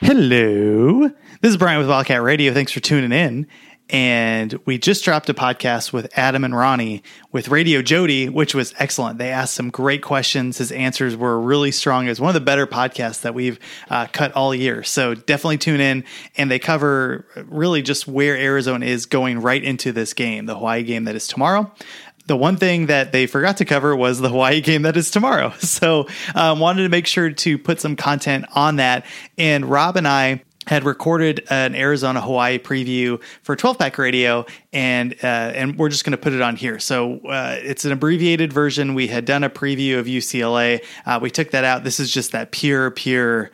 Hello. This is Brian with Wildcat Radio. Thanks for tuning in. And we just dropped a podcast with Adam and Ronnie with Radio Jody, which was excellent. They asked some great questions. His answers were really strong. It was one of the better podcasts that we've uh, cut all year. So definitely tune in. And they cover really just where Arizona is going right into this game, the Hawaii game that is tomorrow the one thing that they forgot to cover was the Hawaii game that is tomorrow. So, um, wanted to make sure to put some content on that. And Rob and I had recorded an Arizona Hawaii preview for 12 pack radio, and uh, and we're just going to put it on here. So uh, it's an abbreviated version. We had done a preview of UCLA. Uh, we took that out. This is just that pure, pure,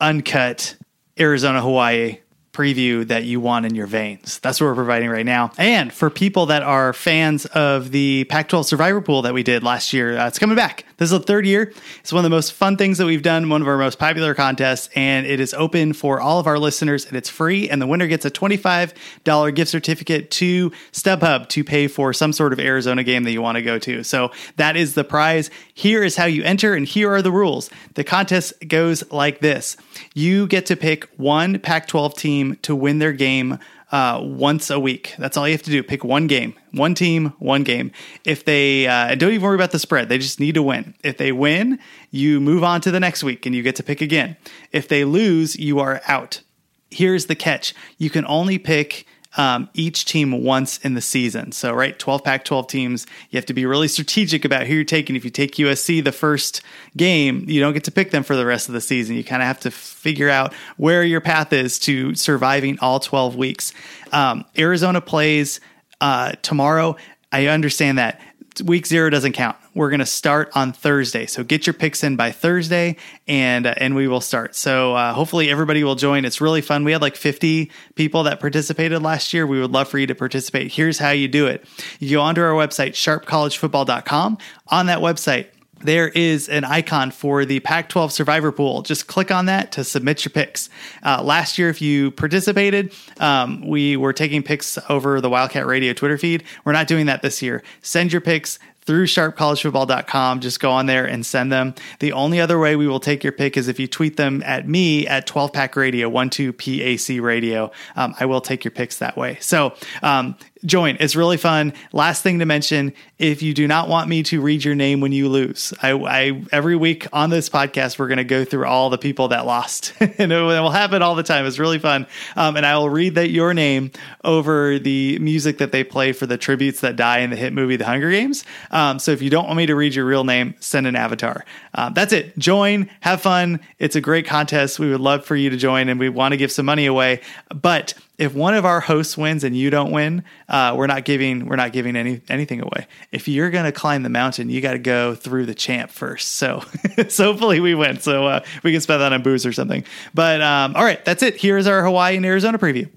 uncut Arizona Hawaii preview that you want in your veins. That's what we're providing right now. And for people that are fans of the Pac 12 Survivor Pool that we did last year, uh, it's coming back. This is the third year. It's one of the most fun things that we've done, one of our most popular contests, and it is open for all of our listeners and it's free. And the winner gets a $25 gift certificate to StubHub to pay for some sort of Arizona game that you want to go to. So that is the prize. Here is how you enter, and here are the rules. The contest goes like this you get to pick one Pac 12 team to win their game uh, once a week. That's all you have to do. Pick one game, one team, one game. If they uh, don't even worry about the spread, they just need to win. If they win, you move on to the next week and you get to pick again. If they lose, you are out. Here's the catch: you can only pick um, each team once in the season. So, right, 12 pack, 12 teams. You have to be really strategic about who you're taking. If you take USC the first game, you don't get to pick them for the rest of the season. You kind of have to figure out where your path is to surviving all 12 weeks. Um, Arizona plays uh, tomorrow. I understand that week zero doesn't count. We're going to start on Thursday, so get your picks in by Thursday, and uh, and we will start. So uh, hopefully everybody will join. It's really fun. We had like 50 people that participated last year. We would love for you to participate. Here's how you do it: you go onto our website sharpcollegefootball.com. On that website, there is an icon for the Pac 12 Survivor Pool. Just click on that to submit your picks. Uh, last year, if you participated, um, we were taking picks over the Wildcat Radio Twitter feed. We're not doing that this year. Send your picks through sharpcollegefootball.com. Just go on there and send them. The only other way we will take your pick is if you tweet them at me at 12 pack radio, 12 PAC radio. Um, I will take your picks that way. So, um, join. It's really fun. Last thing to mention if you do not want me to read your name when you lose, I, I every week on this podcast, we're going to go through all the people that lost. and it will happen all the time. It's really fun. Um, and I will read that your name over the music that they play for the tributes that die in the hit movie The Hunger Games. Um, so if you don't want me to read your real name, send an avatar. Um, that's it. Join, have fun. It's a great contest. We would love for you to join, and we want to give some money away. But if one of our hosts wins and you don't win, uh, we're not giving we're not giving any anything away. If you're gonna climb the mountain, you got to go through the champ first. So, so hopefully we win. So uh, we can spend that on booze or something. But um, all right, that's it. Here's our Hawaii and Arizona preview.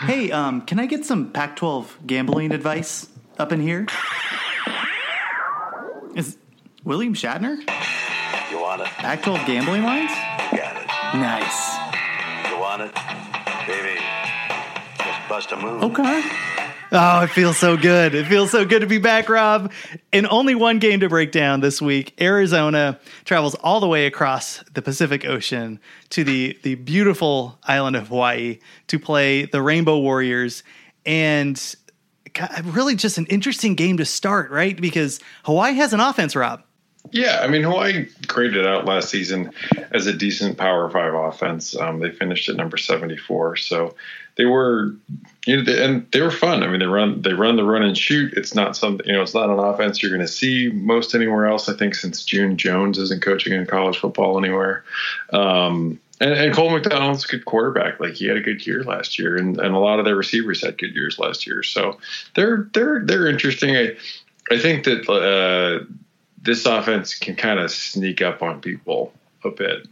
Hey, um, can I get some Pac-12 gambling advice up in here? Is William Shatner? You want it? Pac-12 gambling lines? Got it. Nice. You want it? A move. Okay. Oh, it feels so good. It feels so good to be back, Rob. And only one game to break down this week. Arizona travels all the way across the Pacific Ocean to the, the beautiful island of Hawaii to play the Rainbow Warriors. And really just an interesting game to start, right? Because Hawaii has an offense, Rob. Yeah, I mean Hawaii graded out last season as a decent Power Five offense. Um, they finished at number seventy four, so they were, you know, they, and they were fun. I mean, they run they run the run and shoot. It's not something you know, it's not an offense you're going to see most anywhere else. I think since June Jones isn't coaching in college football anywhere. Um, and, and Cole McDonald's a good quarterback. Like he had a good year last year, and, and a lot of their receivers had good years last year. So they're they're they're interesting. I I think that. Uh, this offense can kind of sneak up on people a bit.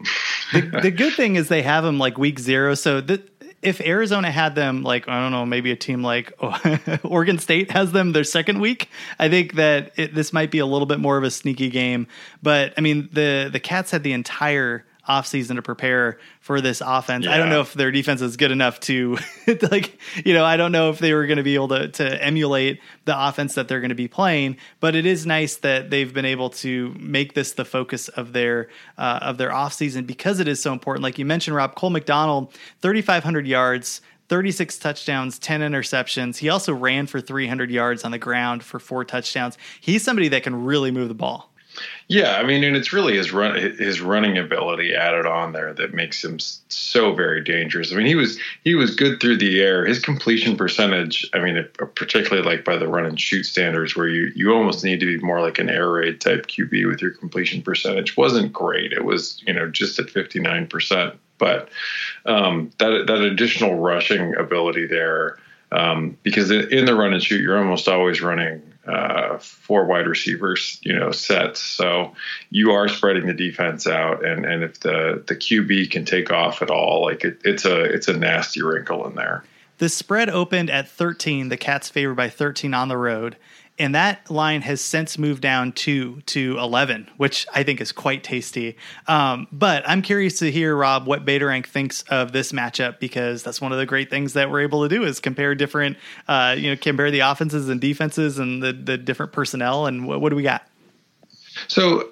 the, the good thing is they have them like week zero. So th- if Arizona had them like I don't know, maybe a team like Oregon State has them their second week, I think that it, this might be a little bit more of a sneaky game. But I mean, the the Cats had the entire offseason to prepare for this offense. Yeah. I don't know if their defense is good enough to like, you know, I don't know if they were going to be able to to emulate the offense that they're going to be playing, but it is nice that they've been able to make this the focus of their uh, of their offseason because it is so important. Like you mentioned Rob Cole McDonald, 3500 yards, 36 touchdowns, 10 interceptions. He also ran for 300 yards on the ground for four touchdowns. He's somebody that can really move the ball. Yeah, I mean, and it's really his run his running ability added on there that makes him so very dangerous. I mean, he was he was good through the air. His completion percentage, I mean, particularly like by the run and shoot standards, where you you almost need to be more like an air raid type QB with your completion percentage, wasn't great. It was you know just at fifty nine percent, but um, that that additional rushing ability there. Um, because in the run and shoot, you're almost always running uh, four wide receivers, you know, sets. So you are spreading the defense out, and and if the the QB can take off at all, like it, it's a it's a nasty wrinkle in there. The spread opened at 13. The Cats favored by 13 on the road and that line has since moved down to to 11 which i think is quite tasty. Um, but i'm curious to hear rob what betarank thinks of this matchup because that's one of the great things that we're able to do is compare different uh, you know compare the offenses and defenses and the, the different personnel. And what, what do we got? So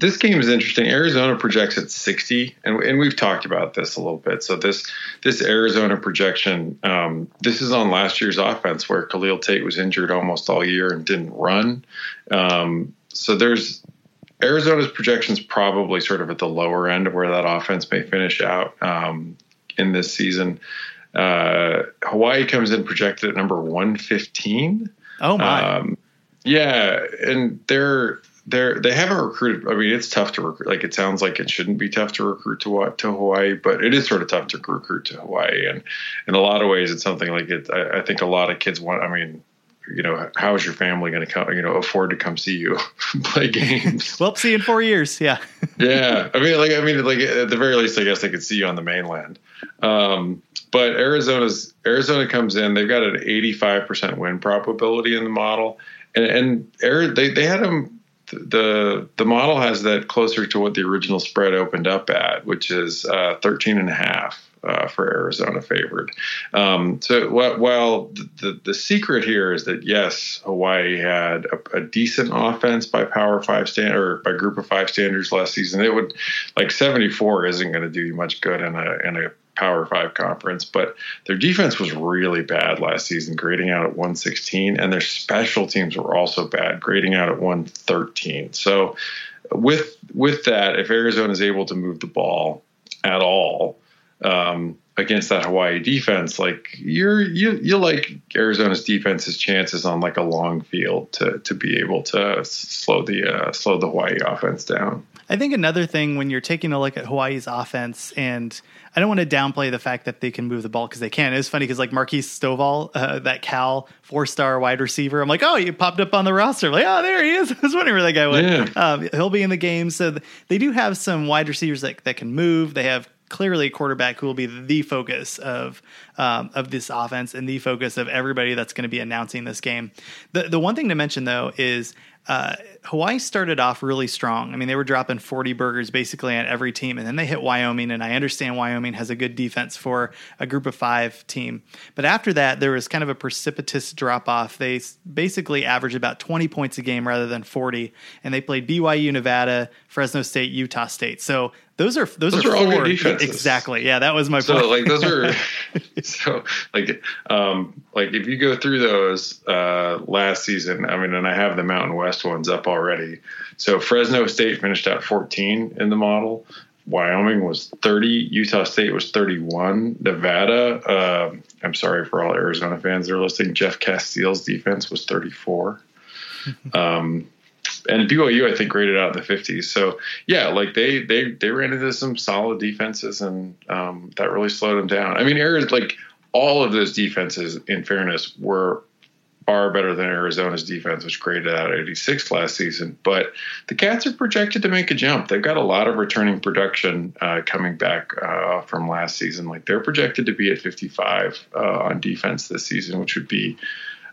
this game is interesting. Arizona projects at 60, and, and we've talked about this a little bit. So this this Arizona projection, um, this is on last year's offense where Khalil Tate was injured almost all year and didn't run. Um, so there's Arizona's projections probably sort of at the lower end of where that offense may finish out um, in this season. Uh, Hawaii comes in projected at number 115. Oh my. Um, yeah, and they're they're they haven't recruited. I mean, it's tough to recruit. Like it sounds like it shouldn't be tough to recruit to to Hawaii, but it is sort of tough to recruit to Hawaii. And in a lot of ways, it's something like it. I, I think a lot of kids want. I mean, you know, how is your family going to come? You know, afford to come see you play games? well, see you in four years. Yeah. yeah, I mean, like I mean, like at the very least, I guess they could see you on the mainland. Um, but Arizona's Arizona comes in. They've got an 85% win probability in the model, and, and they they had them the the model has that closer to what the original spread opened up at, which is uh, 13 and a half uh, for Arizona favored. Um, so while the, the secret here is that yes, Hawaii had a, a decent offense by Power Five standard or by Group of Five standards last season. It would like 74 isn't going to do you much good in a in a Power Five conference, but their defense was really bad last season, grading out at 116, and their special teams were also bad, grading out at 113. So, with with that, if Arizona is able to move the ball at all um, against that Hawaii defense, like you're you you like Arizona's defense's chances on like a long field to to be able to slow the uh, slow the Hawaii offense down. I think another thing when you're taking a look at Hawaii's offense, and I don't want to downplay the fact that they can move the ball because they can. It's funny because like Melquise Stovall, uh, that Cal four star wide receiver, I'm like, oh, he popped up on the roster. I'm like, oh, there he is. I was wondering where that guy went. Yeah. Um, he'll be in the game. So they do have some wide receivers that, that can move. They have clearly a quarterback who will be the focus of um, of this offense and the focus of everybody that's going to be announcing this game. The the one thing to mention though is uh, Hawaii started off really strong. I mean, they were dropping 40 burgers basically on every team, and then they hit Wyoming. And I understand Wyoming has a good defense for a group of five team. But after that, there was kind of a precipitous drop off. They basically averaged about 20 points a game rather than 40. And they played BYU, Nevada, Fresno State, Utah State. So those are those, those are, are all good defenses. Exactly. Yeah, that was my so, point. like those are so like um like if you go through those uh last season, I mean, and I have the Mountain West ones up already. So Fresno State finished at 14 in the model. Wyoming was 30. Utah State was 31. Nevada, uh, I'm sorry for all Arizona fans that are listening. Jeff Casteel's defense was 34. um, and BYU I think graded out in the 50s. So yeah, like they they they ran into some solid defenses, and um, that really slowed them down. I mean, Arizona like all of those defenses, in fairness, were far better than Arizona's defense, which graded out 86 last season. But the Cats are projected to make a jump. They've got a lot of returning production uh, coming back uh, from last season. Like they're projected to be at 55 uh, on defense this season, which would be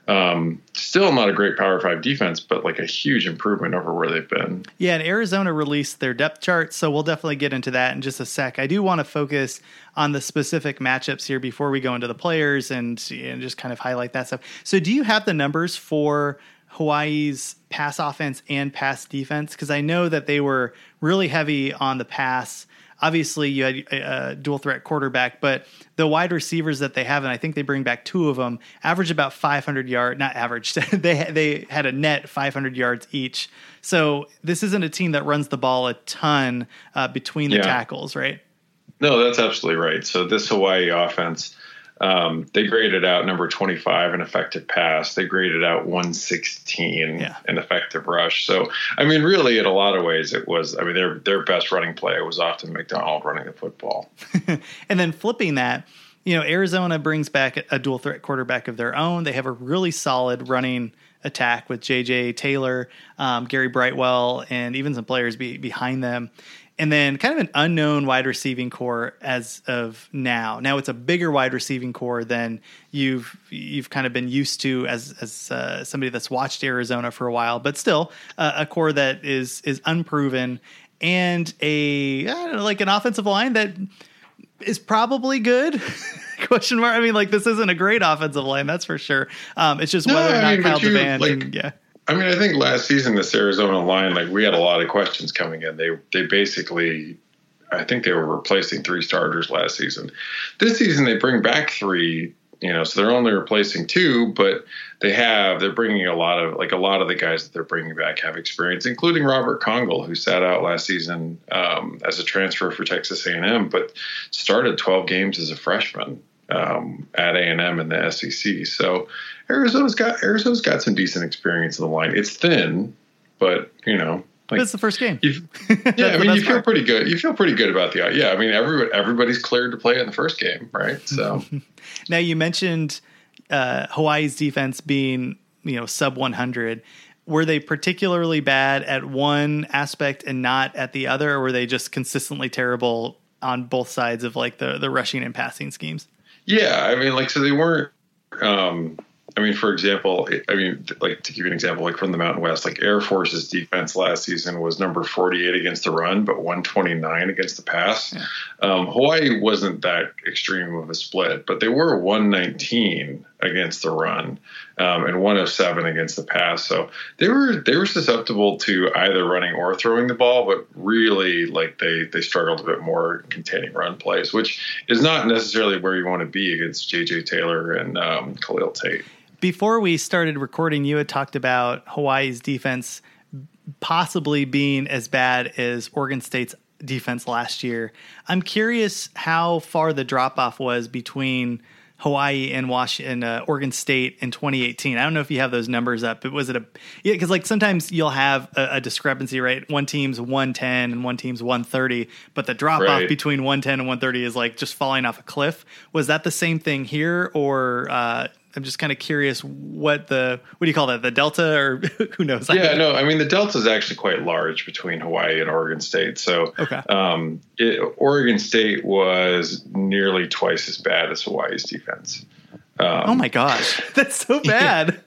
um, still not a great Power Five defense, but like a huge improvement over where they've been. Yeah, and Arizona released their depth chart, so we'll definitely get into that in just a sec. I do want to focus on the specific matchups here before we go into the players and, and just kind of highlight that stuff. So, do you have the numbers for Hawaii's pass offense and pass defense? Because I know that they were really heavy on the pass obviously you had a, dual threat quarterback, but the wide receivers that they have, and I think they bring back two of them, average about 500 yards. Not average. they they had a net 500 yards each. So this isn't a team that runs the ball a ton uh, between the yeah. tackles, right? No, that's absolutely right. So this Hawaii offense um, they graded out number 25 an effective pass. They graded out 116 yeah. in effective rush. So, I mean, really, in a lot of ways, it was. I mean, their their best running play was often McDonald running the football. and then flipping that, you know, Arizona brings back a dual threat quarterback of their own. They have a really solid running attack with J.J. Taylor, um, Gary Brightwell, and even some players be, behind them and then kind of an unknown wide receiving core as of now. Now it's a bigger wide receiving core than you've you've kind of been used to as as uh, somebody that's watched Arizona for a while, but still uh, a core that is is unproven and a know, like an offensive line that is probably good. Question mark. I mean, like this isn't a great offensive line, that's for sure. Um, it's just no, whether or not I mean, Kyle Devane. Like, and, yeah I mean, I think last season this Arizona line, like we had a lot of questions coming in. They they basically, I think they were replacing three starters last season. This season they bring back three. You know, so they're only replacing two, but they have they're bringing a lot of like a lot of the guys that they're bringing back have experience, including Robert Congel, who sat out last season um, as a transfer for Texas A&M, but started 12 games as a freshman um, at A and M in the SEC. So Arizona's got Arizona's got some decent experience in the line. It's thin, but you know, like, it's the first game. yeah, I mean, you feel part. pretty good. You feel pretty good about the. Yeah, I mean, everybody everybody's cleared to play in the first game, right? So now you mentioned uh, Hawaii's defense being you know sub 100 were they particularly bad at one aspect and not at the other or were they just consistently terrible on both sides of like the the rushing and passing schemes yeah, I mean, like, so they weren't. Um, I mean, for example, I mean, like to give you an example, like from the Mountain West, like Air Force's defense last season was number 48 against the run, but 129 against the pass. Yeah. Um, Hawaii wasn't that extreme of a split, but they were 119 against the run um, and 107 against the pass. So they were they were susceptible to either running or throwing the ball, but really like they they struggled a bit more containing run plays, which is not necessarily where you want to be against J.J. Taylor and um, Khalil Tate before we started recording, you had talked about Hawaii's defense possibly being as bad as Oregon State's defense last year. I'm curious how far the drop off was between Hawaii and Washington, uh, Oregon State in 2018. I don't know if you have those numbers up. But was it a yeah? Because like sometimes you'll have a, a, discrepancy, right? One team's 110 and one team's 130, but the drop right. off between 110 and 130 is like just falling off a cliff. Was that the same thing here, or uh, I'm just kind of curious what the what do you call that the delta or who knows? Yeah, no, I mean the delta is actually quite large between Hawaii and Oregon State. So okay. um, it, Oregon State was nearly twice as bad as Hawaii's defense. Um, oh my gosh, that's so bad.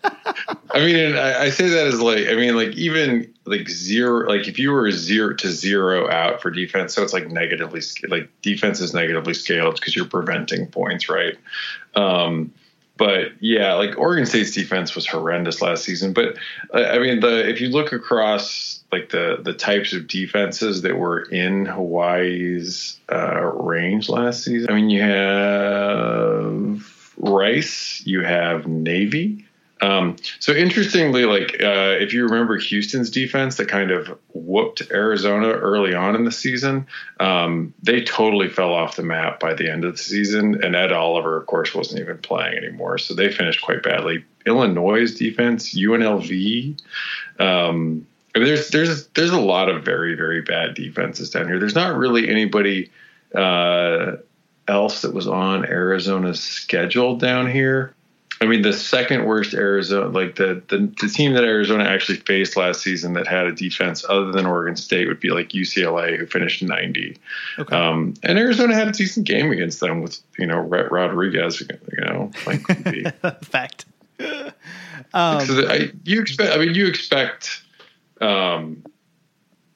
I mean, I, I, say that as like, I mean, like even like zero, like if you were zero to zero out for defense, so it's like negatively, like defense is negatively scaled because you're preventing points, right? Um, but yeah, like Oregon State's defense was horrendous last season. But I mean, the if you look across like the the types of defenses that were in Hawaii's uh, range last season, I mean, you have Rice, you have Navy, um, so interestingly, like uh, if you remember Houston's defense that kind of whooped Arizona early on in the season, um, they totally fell off the map by the end of the season. And Ed Oliver, of course, wasn't even playing anymore, so they finished quite badly. Illinois' defense, UNLV. Um, I mean, there's there's there's a lot of very very bad defenses down here. There's not really anybody uh, else that was on Arizona's schedule down here I mean, the second worst Arizona, like the, the the team that Arizona actually faced last season that had a defense other than Oregon State would be like UCLA, who finished 90. Okay. Um, and Arizona had a decent game against them with you know Rhett Rodriguez, you know, like fact. Um, I, you expect, I mean, you expect, um,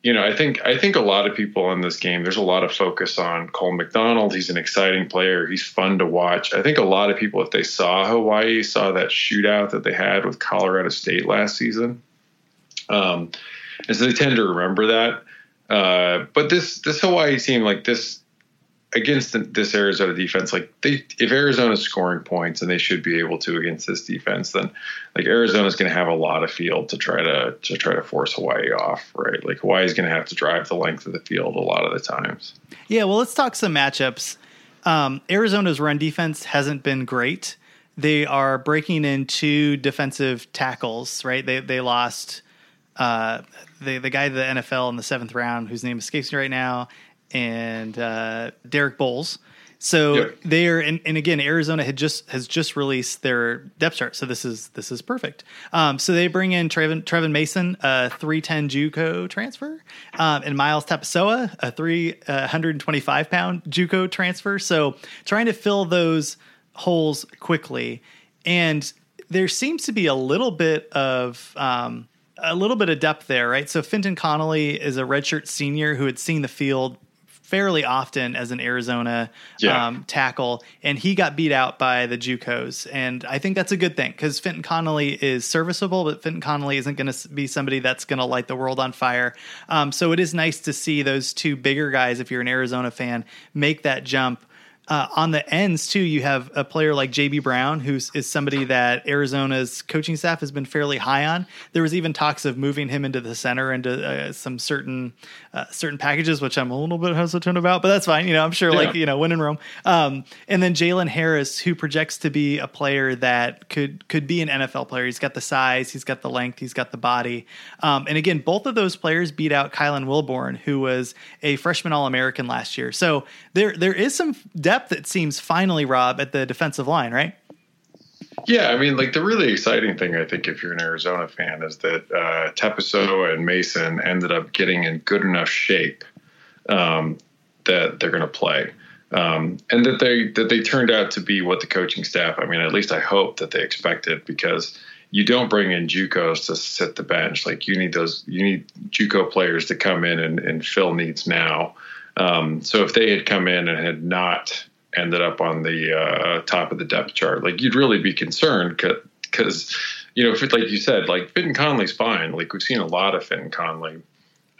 you know, I think I think a lot of people in this game. There's a lot of focus on Cole McDonald. He's an exciting player. He's fun to watch. I think a lot of people, if they saw Hawaii, saw that shootout that they had with Colorado State last season, um, and so they tend to remember that. Uh, but this this Hawaii team, like this against this Arizona defense, like they, if Arizona's scoring points and they should be able to against this defense, then like Arizona's going to have a lot of field to try to to try to force Hawaii off, right? Like Hawaii's going to have to drive the length of the field a lot of the times. Yeah, well, let's talk some matchups. Um, Arizona's run defense hasn't been great. They are breaking in two defensive tackles, right? They they lost uh, the the guy the NFL in the seventh round, whose name escapes me right now, and uh, Dereck Boles. So yep. they are, and, and, again, Arizona had just has just released their depth chart, so this is this is perfect. Um, so they bring in Trevin, Trevon Mason, a three ten JUCO transfer, um, and Myles Tapusoa, a three uh, hundred and twenty five pound JUCO transfer. So trying to fill those holes quickly, and there seems to be a little bit of um, a little bit of depth there, right? So Finton Connolly is a redshirt senior who had seen the field fairly often as an Arizona yeah. um, tackle, and he got beat out by the JUCOs, and I think that's a good thing because Finton Connolly is serviceable, but Finton Connolly isn't going to be somebody that's going to light the world on fire. Um, so it is nice to see those two bigger guys, if you're an Arizona fan, make that jump uh, on the ends too, you have a player like JB Brown, who is somebody that Arizona's coaching staff has been fairly high on. There was even talks of moving him into the center into uh, some certain uh, certain packages, which I'm a little bit hesitant about, but that's fine. You know, I'm sure, yeah. like you know, when in Rome. Um, and then Jalen Harris, who projects to be a player that could could be an NFL player. He's got the size, he's got the length, he's got the body. Um, and again, both of those players beat out Kylan Wilborn, who was a freshman All American last year. So there there is some depth depth it seems finally, Rob, at the defensive line, right? Yeah, I mean, like the really exciting thing, I think, if you're an Arizona fan, is that uh, and Mason ended up getting in good enough shape um, that they're going to play, um, and that they that they turned out to be what the coaching staff. I mean, at least I hope that they expected because you don't bring in JUCOs to sit the bench. Like you need those, you need JUCO players to come in and, and fill needs now. Um, so if they had come in and had not ended up on the uh, top of the depth chart. Like you'd really be concerned because, you know, if it, like you said, like Finton Connolly's fine. Like we've seen a lot of Finton Connolly,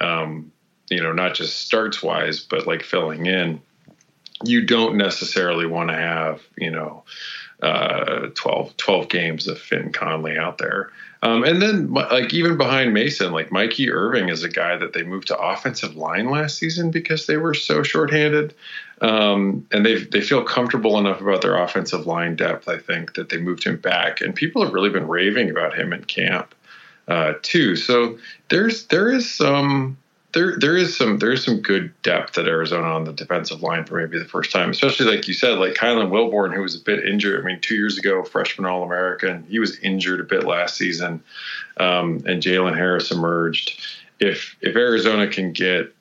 um, you know, not just starts wise, but like filling in. You don't necessarily want to have, you know, uh, 12, 12 games of Finn Conley out there. Um, and then, like even behind Mason, like Mikey Irving is a guy that they moved to offensive line last season because they were so shorthanded, um, and they they feel comfortable enough about their offensive line depth. I think that they moved him back, and people have really been raving about him in camp uh, too. So there's there is some there there is some there is some good depth at Arizona on the defensive line for maybe the first time, especially like you said, like Kylan Wilborn, who was a bit injured. I mean, two years ago, freshman All American, he was injured a bit last season, um, and Jalen Harris emerged. If if Arizona can get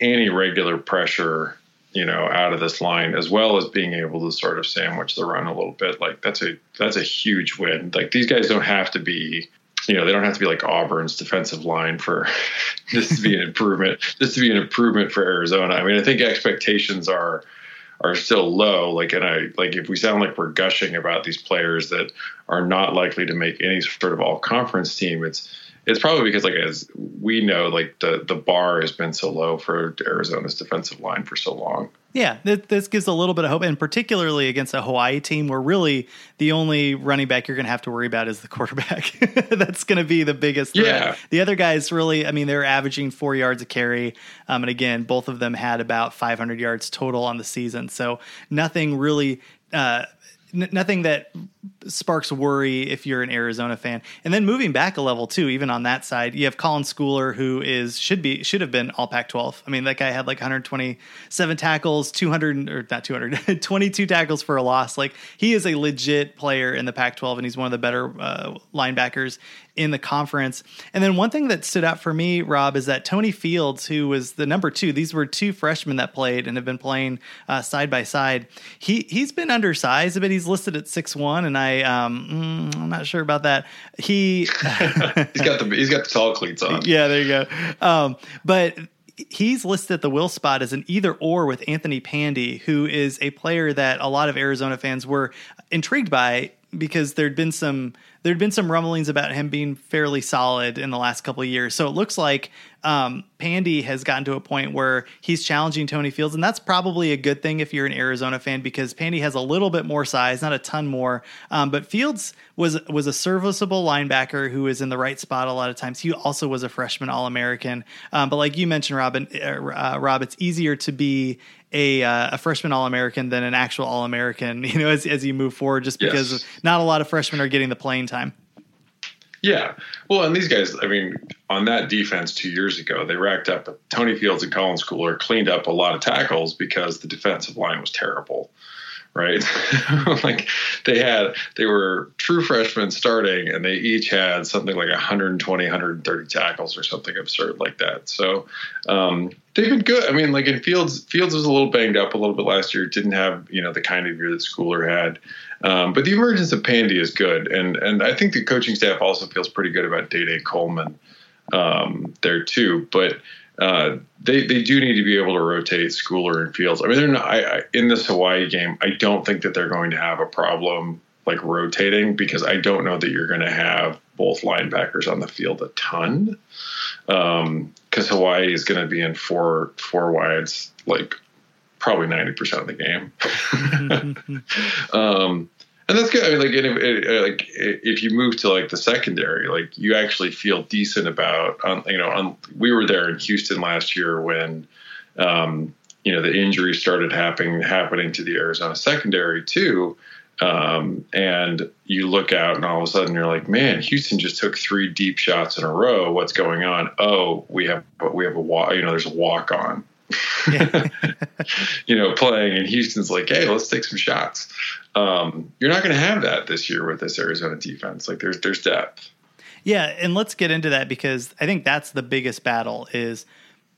any regular pressure, you know, out of this line, as well as being able to sort of sandwich the run a little bit, like that's a that's a huge win. Like these guys don't have to be you know, they don't have to be like Auburn's defensive line for this to be an improvement. This to be an improvement for Arizona. I mean, I think expectations are are still low. Like, and I like if we sound like we're gushing about these players that are not likely to make any sort of all conference team, it's it's probably because like as we know, like the the bar has been so low for Arizona's defensive line for so long. Yeah, this gives a little bit of hope, and particularly against a Hawaii team where really the only running back you're going to have to worry about is the quarterback. That's going to be the biggest threat. Yeah. The other guys really, I mean, they're averaging four yards a carry. Um, and again, both of them had about 500 yards total on the season. So nothing really. Uh, n- nothing that sparks worry if you're an Arizona fan. And then moving back a level too, even on that side, you have Colin Schooler, who is should be should have been All Pac-12. I mean, that guy had like 127 tackles, 200 or not 200, 22 tackles for a loss. Like he is a legit player in the Pac-12, and he's one of the better uh, linebackers in the conference. And then one thing that stood out for me, Rob, is that Tony Fields, who was the number two, these were two freshmen that played and have been playing uh, side by side. He he's been undersized a bit. He's listed at six one, and I um, mm, I'm not sure about that. He he's got the he's got the tall cleats on. Yeah, there you go. Um, but he's listed at the will spot as an either or with Anthony Pandy, who is a player that a lot of Arizona fans were intrigued by because there'd been some there'd been some rumblings about him being fairly solid in the last couple of years. So it looks like um, Pandy has gotten to a point where he's challenging Tony Fields, and that's probably a good thing if you're an Arizona fan because Pandy has a little bit more size, not a ton more. Um, but Fields was was a serviceable linebacker who is in the right spot a lot of times. He also was a freshman All American. Um, but like you mentioned, Robin, uh, uh, Rob, it's easier to be a, uh, a freshman All American than an actual All American, you know, as, as you move forward, just because Yes. not a lot of freshmen are getting the playing time. Yeah. Well, and these guys, I mean, on that defense two years ago, they racked up Tony Fields and Colin Schooler cleaned up a lot of tackles because the defensive line was terrible. Right. like they had, they were true freshmen starting and they each had something like 120, 130 tackles or something absurd like that. So, um, they've been good. I mean, like in Fields, Fields was a little banged up a little bit last year. Didn't have, you know, the kind of year that Schooler had. Um, but the emergence of Pandy is good, and and I think the coaching staff also feels pretty good about Day Day Coleman um, there too. But uh, they they do need to be able to rotate Schooler and Fields. I mean, they're not I, I, in this Hawaii game. I don't think that they're going to have a problem like rotating because I don't know that you're going to have both linebackers on the field a ton because Hawaii is going to be in four four wides like probably ninety percent of the game. um, and that's good. I mean, like, if, eh, like if you move to like the secondary, like you actually feel decent about. Um, you know, um, we were there in Houston last year when, um, you know, the injuries started happening happening to the Arizona secondary too. Um, and you look out, and all of a sudden you're like, man, Houston just took three deep shots in a row. What's going on? Oh, we have we have a walk. You know, there's a walk on. you know, playing, and Houston's like, hey, let's take some shots. Um, you're not going to have that this year with this Arizona defense. Like, there's there's depth. Yeah, and let's get into that because I think that's the biggest battle. Is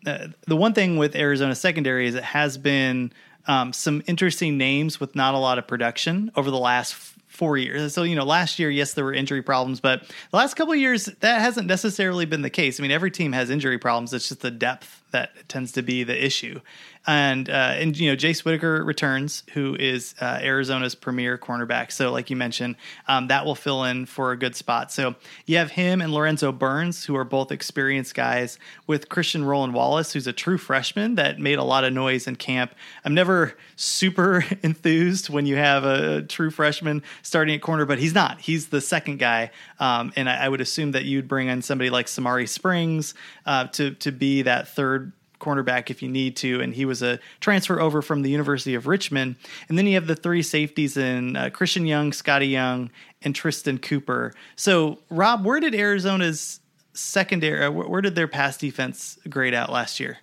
uh, the one thing with Arizona secondary is it has been um, some interesting names with not a lot of production over the last four years. So you know, last year, yes, there were injury problems, but the last couple years that hasn't necessarily been the case. I mean, every team has injury problems. It's just the depth that tends to be the issue. And uh, and you know, Jace Whittaker returns, who is uh, Arizona's premier cornerback. So, like you mentioned, um, that will fill in for a good spot. So you have him and Lorenzo Burns, who are both experienced guys, with Christian Roland Wallace, who's a true freshman that made a lot of noise in camp. I'm never super enthused when you have a true freshman starting at corner, but he's not. He's the second guy, um, and I, I would assume that you'd bring in somebody like Samari Springs uh, to to be that third cornerback if you need to. And he was a transfer over from the University of Richmond. And then you have the three safeties in uh, Christian Young, Scotty Young, and Tristan Cooper. So, Rob, where did Arizona's secondary, uh, where, did their pass defense grade out last year?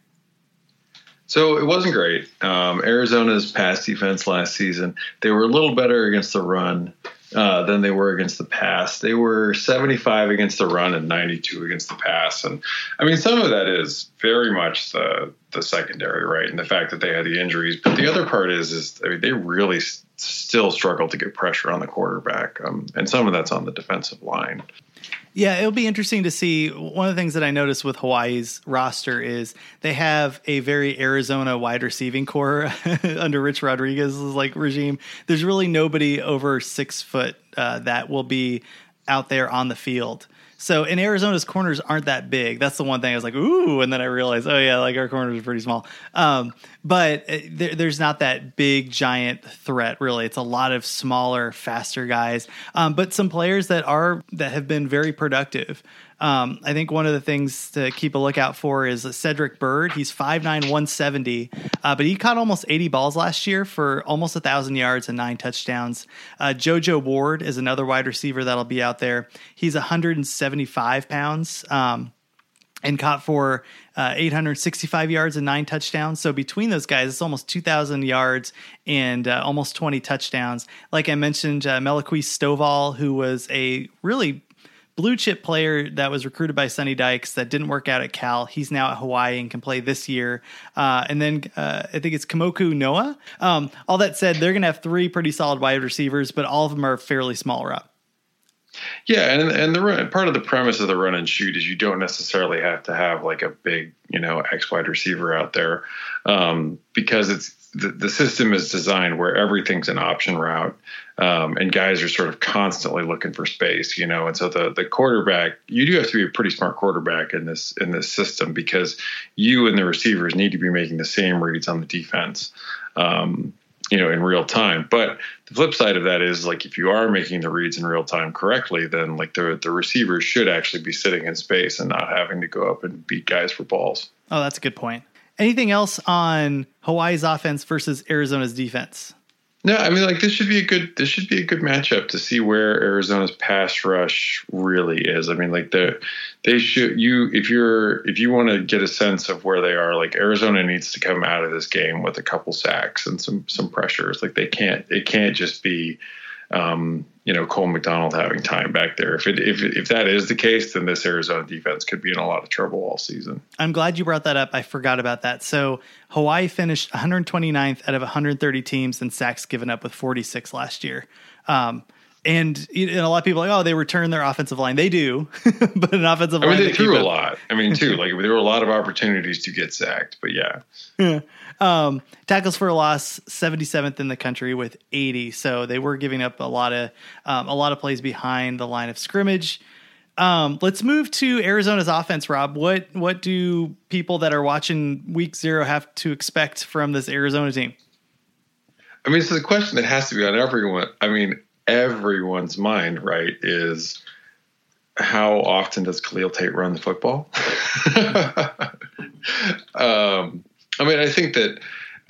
So it wasn't great. Um, Arizona's pass defense last season, they were a little better against the run uh, than they were against the pass. They were 75 against the run and 92 against the pass. And I mean, some of that is very much the the secondary, right? And the fact that they had the injuries. But the other part is, is I mean, they really s- still struggle to get pressure on the quarterback, um, and some of that's on the defensive line. Yeah, it'll be interesting to see. One of the things that I noticed with Hawaii's roster is they have a very Arizona wide receiving core under Rich Rodriguez's like regime. There's really nobody over six foot uh, that will be out there on the field. So in Arizona's corners aren't that big. That's the one thing I was like, ooh, and then I realized, oh yeah, like our corners are pretty small. Um, but uh, there, there's not that big giant threat really. It's a lot of smaller, faster guys, um, but some players that are that have been very productive. Um, I think one of the things to keep a lookout for is Cedric Byrd. He's 5'9", 170, uh, but he caught almost 80 balls last year for almost 1,000 yards and nine touchdowns. Uh, JoJo Ward is another wide receiver that'll be out there. He's 175 pounds. Um, and caught for uh, 865 yards and nine touchdowns. So between those guys, it's almost 2,000 yards and uh, almost 20 touchdowns. Like I mentioned, uh, Stovall, who was a really blue chip player that was recruited by Sonny Dykes that didn't work out at Cal. He's now at Hawaii and can play this year. Uh, and then uh, I think it's Kamoku Noah. Um, all that said, they're going to have three pretty solid wide receivers, but all of them are fairly small up. Yeah, and and the part of the premise of the run and shoot is you don't necessarily have to have like a big you know X wide receiver out there um, because it's the, the system is designed where everything's an option route um, and guys are sort of constantly looking for space you know and so the the quarterback you do have to be a pretty smart quarterback in this in this system because you and the receivers need to be making the same reads on the defense um, you know, in real time. But the flip side of that is like if you are making the reads in real time correctly, then like the the receivers should actually be sitting in space and not having to go up and beat guys for balls. Oh, that's a good point. Anything else on Hawaii's offense versus Arizona's defense? No, I mean like this should be a good this should be a good matchup to see where Arizona's pass rush really is. I mean like the they should you if you're if you want to get a sense of where they are, like Arizona needs to come out of this game with a couple sacks and some some pressures. Like they can't it can't just be um, you know Cole McDonald having time back there. If it, if if that is the case, then this Arizona defense could be in a lot of trouble all season. I'm glad you brought that up. I forgot about that. So Hawaii finished 129th out of 130 teams in sacks given up with 46 last year. Um, and, and, a lot of people are like, oh, they return their offensive line. They do, but an offensive I line. mean, they threw a lot. I mean, too, like there were a lot of opportunities to get sacked, but yeah. Um, tackles for a loss, 77th in the country with 80. So they were giving up a lot of um, a lot of plays behind the line of scrimmage. Um, let's move to Arizona's offense, Rob. What what do people that are watching Week Zero have to expect from this Arizona team? I mean, it's a question that has to be on everyone. I mean, everyone's mind, right? Is how often does Khalil Tate run the football? um, I mean, I think that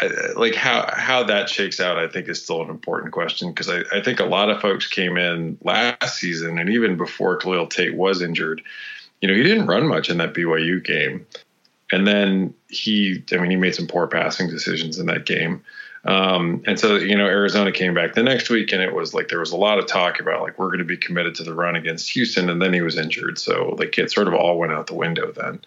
uh, like how how that shakes out, I think is still an important question because I, I think a lot of folks came in last season and even before Khalil Tate was injured, you know, he didn't run much in that BYU game, and then he, I mean, he made some poor passing decisions in that game. Um, and so, you know, Arizona came back the next week, and it was like there was a lot of talk about like we're going to be committed to the run against Houston, and then he was injured, so like it sort of all went out the window then.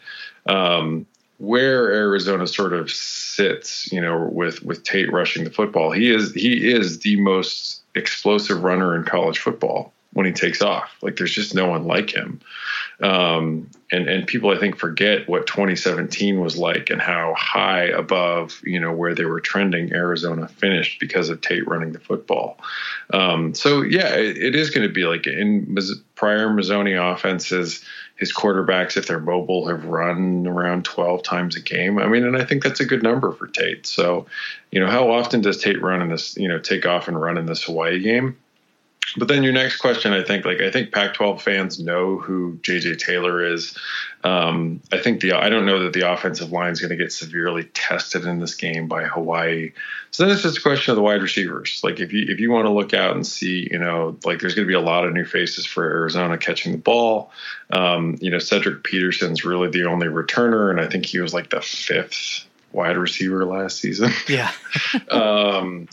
Um, where Arizona sort of sits, you know, with with Tate rushing the football, he is he is the most explosive runner in college football when he takes off. Like there's just no one like him. Um, and and people I think forget what 2017 was like and how high above you know where they were trending Arizona finished because of Tate running the football. Um, so yeah, it, it is going to be like in prior Mazzone offenses his quarterbacks, if they're mobile, have run around 12 times a game. I mean, and I think that's a good number for Tate. So, you know, how often does Tate run in this, you know, take off and run in this Hawaii game? But then your next question, I think, like I think Pac-12 fans know who JJ Taylor is. Um, I think the I don't know that the offensive line is going to get severely tested in this game by Hawaii. So then it's just a question of the wide receivers. Like if you if you want to look out and see, you know, like there's going to be a lot of new faces for Arizona catching the ball. Um, you know, Cedric Peterson's really the only returner, and I think he was like the fifth wide receiver last season. Yeah. um,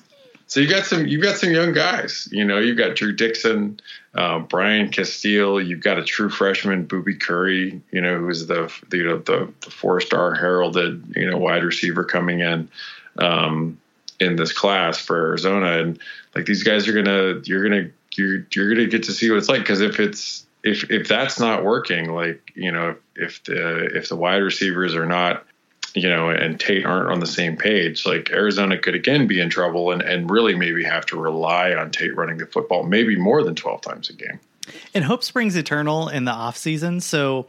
so you got some you've got some young guys. You know, you've got Drew Dixon, uh, Brian Casteel. You've got a true freshman, Boobie Curry. You know, who's the, the you know the, the four star heralded you know wide receiver coming in um, in this class for Arizona. And like these guys are gonna you're gonna you're you're gonna get to see what it's like because if it's if if that's not working, like you know if, if the if the wide receivers are not you know, and Tate aren't on the same page, like Arizona could again be in trouble and, and really maybe have to rely on Tate running the football maybe more than 12 times a game. And hope springs eternal in the offseason. So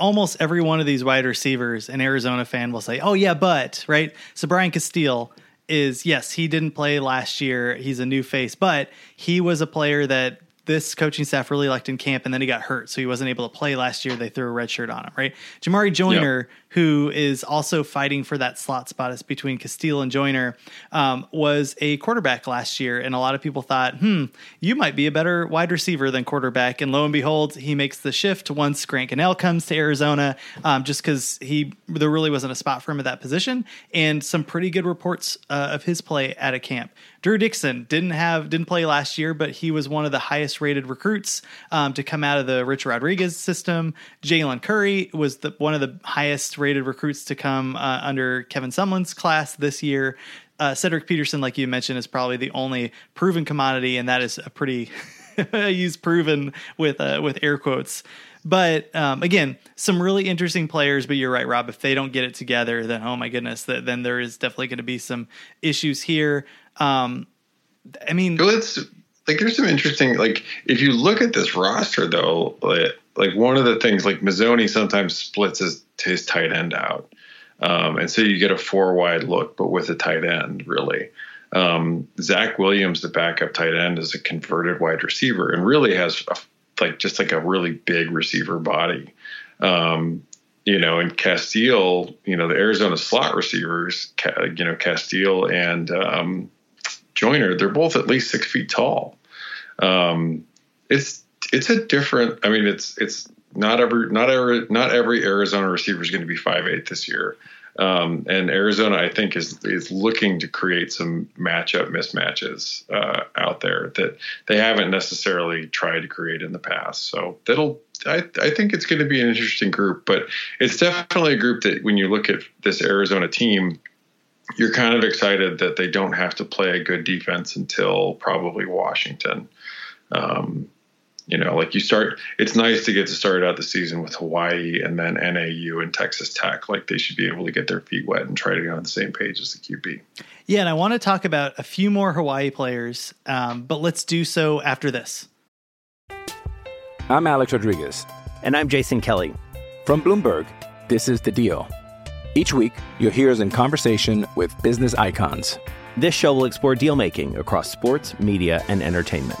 almost every one of these wide receivers, an Arizona fan will say, oh, yeah, but, right? So Brian Casteel is, yes, he didn't play last year. He's a new face, but he was a player that this coaching staff really liked in camp, and then he got hurt, so he wasn't able to play last year. They threw a red shirt on him, right? Jamarye Joiner, who is also fighting for that slot spot is between Casteel and Joiner, um, was a quarterback last year, and a lot of people thought, hmm, you might be a better wide receiver than quarterback. And lo and behold, he makes the shift once Grant Gunnell comes to Arizona, um, just because he there really wasn't a spot for him at that position, and some pretty good reports uh, of his play at a camp. Drew Dixon didn't have didn't play last year, but he was one of the highest rated recruits um, to come out of the Rich Rodriguez system. Jalen Curry was the, one of the highest rated recruits to come uh, under Kevin Sumlin's class this year. Uh, Cedric Peterson, like you mentioned, is probably the only proven commodity, and that is a pretty I use proven with uh, with air quotes. But um, again, some really interesting players. But you're right, Rob. If they don't get it together, then oh my goodness, that, then there is definitely going to be some issues here. Um, I mean, it's like there's some interesting like if you look at this roster though, like, like one of the things like Mazzoni sometimes splits his his tight end out, um, and so you get a four wide look, but with a tight end really. Um, Zach Williams, the backup tight end, is a converted wide receiver and really has a, like just like a really big receiver body. Um, you know, and Casteel, you know, the Arizona slot receivers, you know, Casteel and um, Joiner, they're both at least six feet tall. Um, it's it's a different. I mean, it's it's not every not every not every Arizona receiver is going to be five eight this year. Um, and Arizona, I think, is is looking to create some matchup mismatches uh, out there that they haven't necessarily tried to create in the past. So that'll, I, I think it's going to be an interesting group, but it's definitely a group that when you look at this Arizona team, you're kind of excited that they don't have to play a good defense until probably Washington. Um, you know, like you start, it's nice to get to start out the season with Hawaii and then NAU and Texas Tech. Like they should be able to get their feet wet and try to get on the same page as the QB. Yeah, and I want to talk about a few more Hawaii players, um, but let's do so after this. I'm Alex Rodriguez. And I'm Jason Kelly. From Bloomberg, this is The Deal. Each week, you'll hear us in conversation with business icons. This show will explore deal making across sports, media, and entertainment.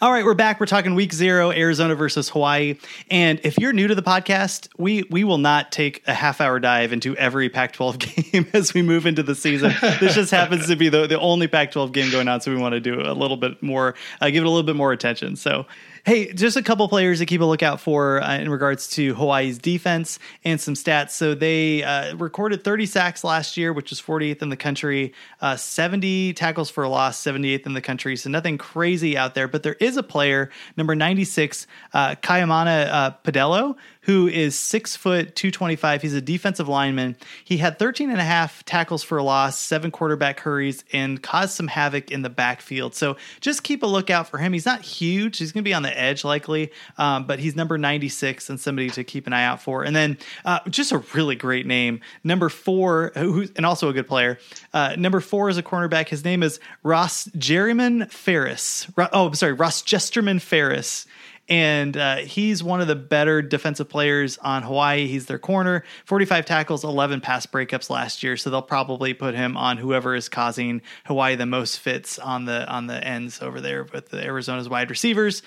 All right, we're back. We're talking week zero, Arizona versus Hawaii. And if you're new to the podcast, we we will not take a half hour dive into every Pac-12 game as we move into the season. this just happens to be the, the only Pac-12 game going on, so we want to do a little bit more, uh, give it a little bit more attention. So, hey, just a couple players to keep a lookout for uh, in regards to Hawaii's defense and some stats. So they uh, recorded 30 sacks last year, which is 48th in the country, uh, 70 tackles for a loss, 78th in the country. So nothing crazy out there, but there is a player, number 96, uh, Kaimana uh, Padello, who is six foot 225. He's a defensive lineman. He had 13 and a half tackles for a loss, seven quarterback hurries, and caused some havoc in the backfield. So just keep a lookout for him. He's not huge. He's going to be on the edge likely, um, but he's number 96 and somebody to keep an eye out for. And then uh, just a really great name, number four, who, and also a good player. Uh, number four is a cornerback. His name is Ross Jerryman Ferris. Ro- oh, I'm sorry, Ross Jesterman Ferris and uh, he's one of the better defensive players on Hawaii. He's their corner, 45 tackles, 11 pass breakups last year. So they'll probably put him on whoever is causing Hawaii the most fits on the on the ends over there with the Arizona's wide receivers.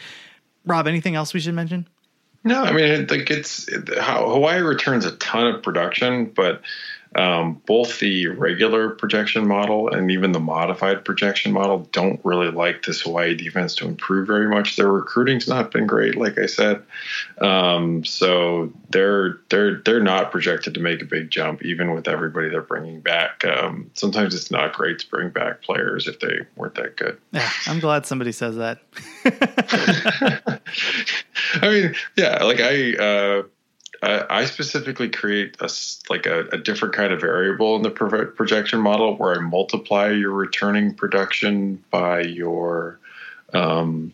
Rob, anything else we should mention? No, I mean, like it's how Hawaii returns a ton of production, but um, both the regular projection model and even the modified projection model don't really like this Hawaii defense to improve very much. Their recruiting's not been great, like I said, um, so they're they're they're not projected to make a big jump, even with everybody they're bringing back. Um, sometimes it's not great to bring back players if they weren't that good. Yeah, I'm glad somebody says that. I mean, yeah, like I, uh, I, I specifically create a like a, a different kind of variable in the pro- projection model where I multiply your returning production by your um,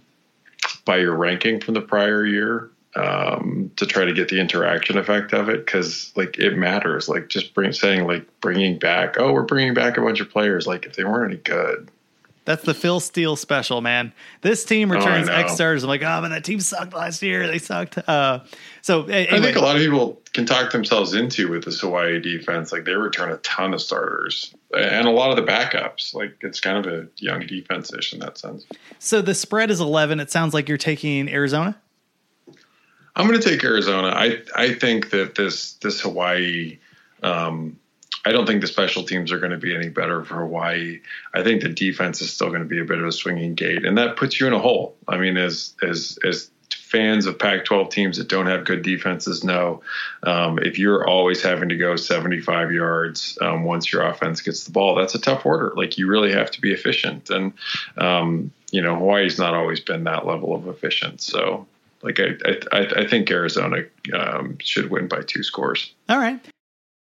by your ranking from the prior year um, to try to get the interaction effect of it because like it matters. Like just bring saying like bringing back, oh, we're bringing back a bunch of players. Like if they weren't any good, That's the Phil Steele special, man. This team returns know. X stars. I'm like, oh, man, that team sucked last year. They sucked. Uh, so a- I anyway, think a lot of people can talk themselves into with this Hawaii defense. Like they return a ton of starters and a lot of the backups. Like it's kind of a young defense ish in that sense. so the spread is 11. It sounds like you're taking Arizona. I'm going to take Arizona. I I think that this this Hawaii. Um, I don't think the special teams are going to be any better for Hawaii. I think the defense is still going to be a bit of a swinging gate, and that puts you in a hole. I mean, as as as fans of Pac-12 teams that don't have good defenses know, um, if you're always having to go 75 yards um, once your offense gets the ball, that's a tough order. Like you really have to be efficient, and um, you know Hawaii's not always been that level of efficient. So, like I I, I think Arizona um, should win by two scores. All right.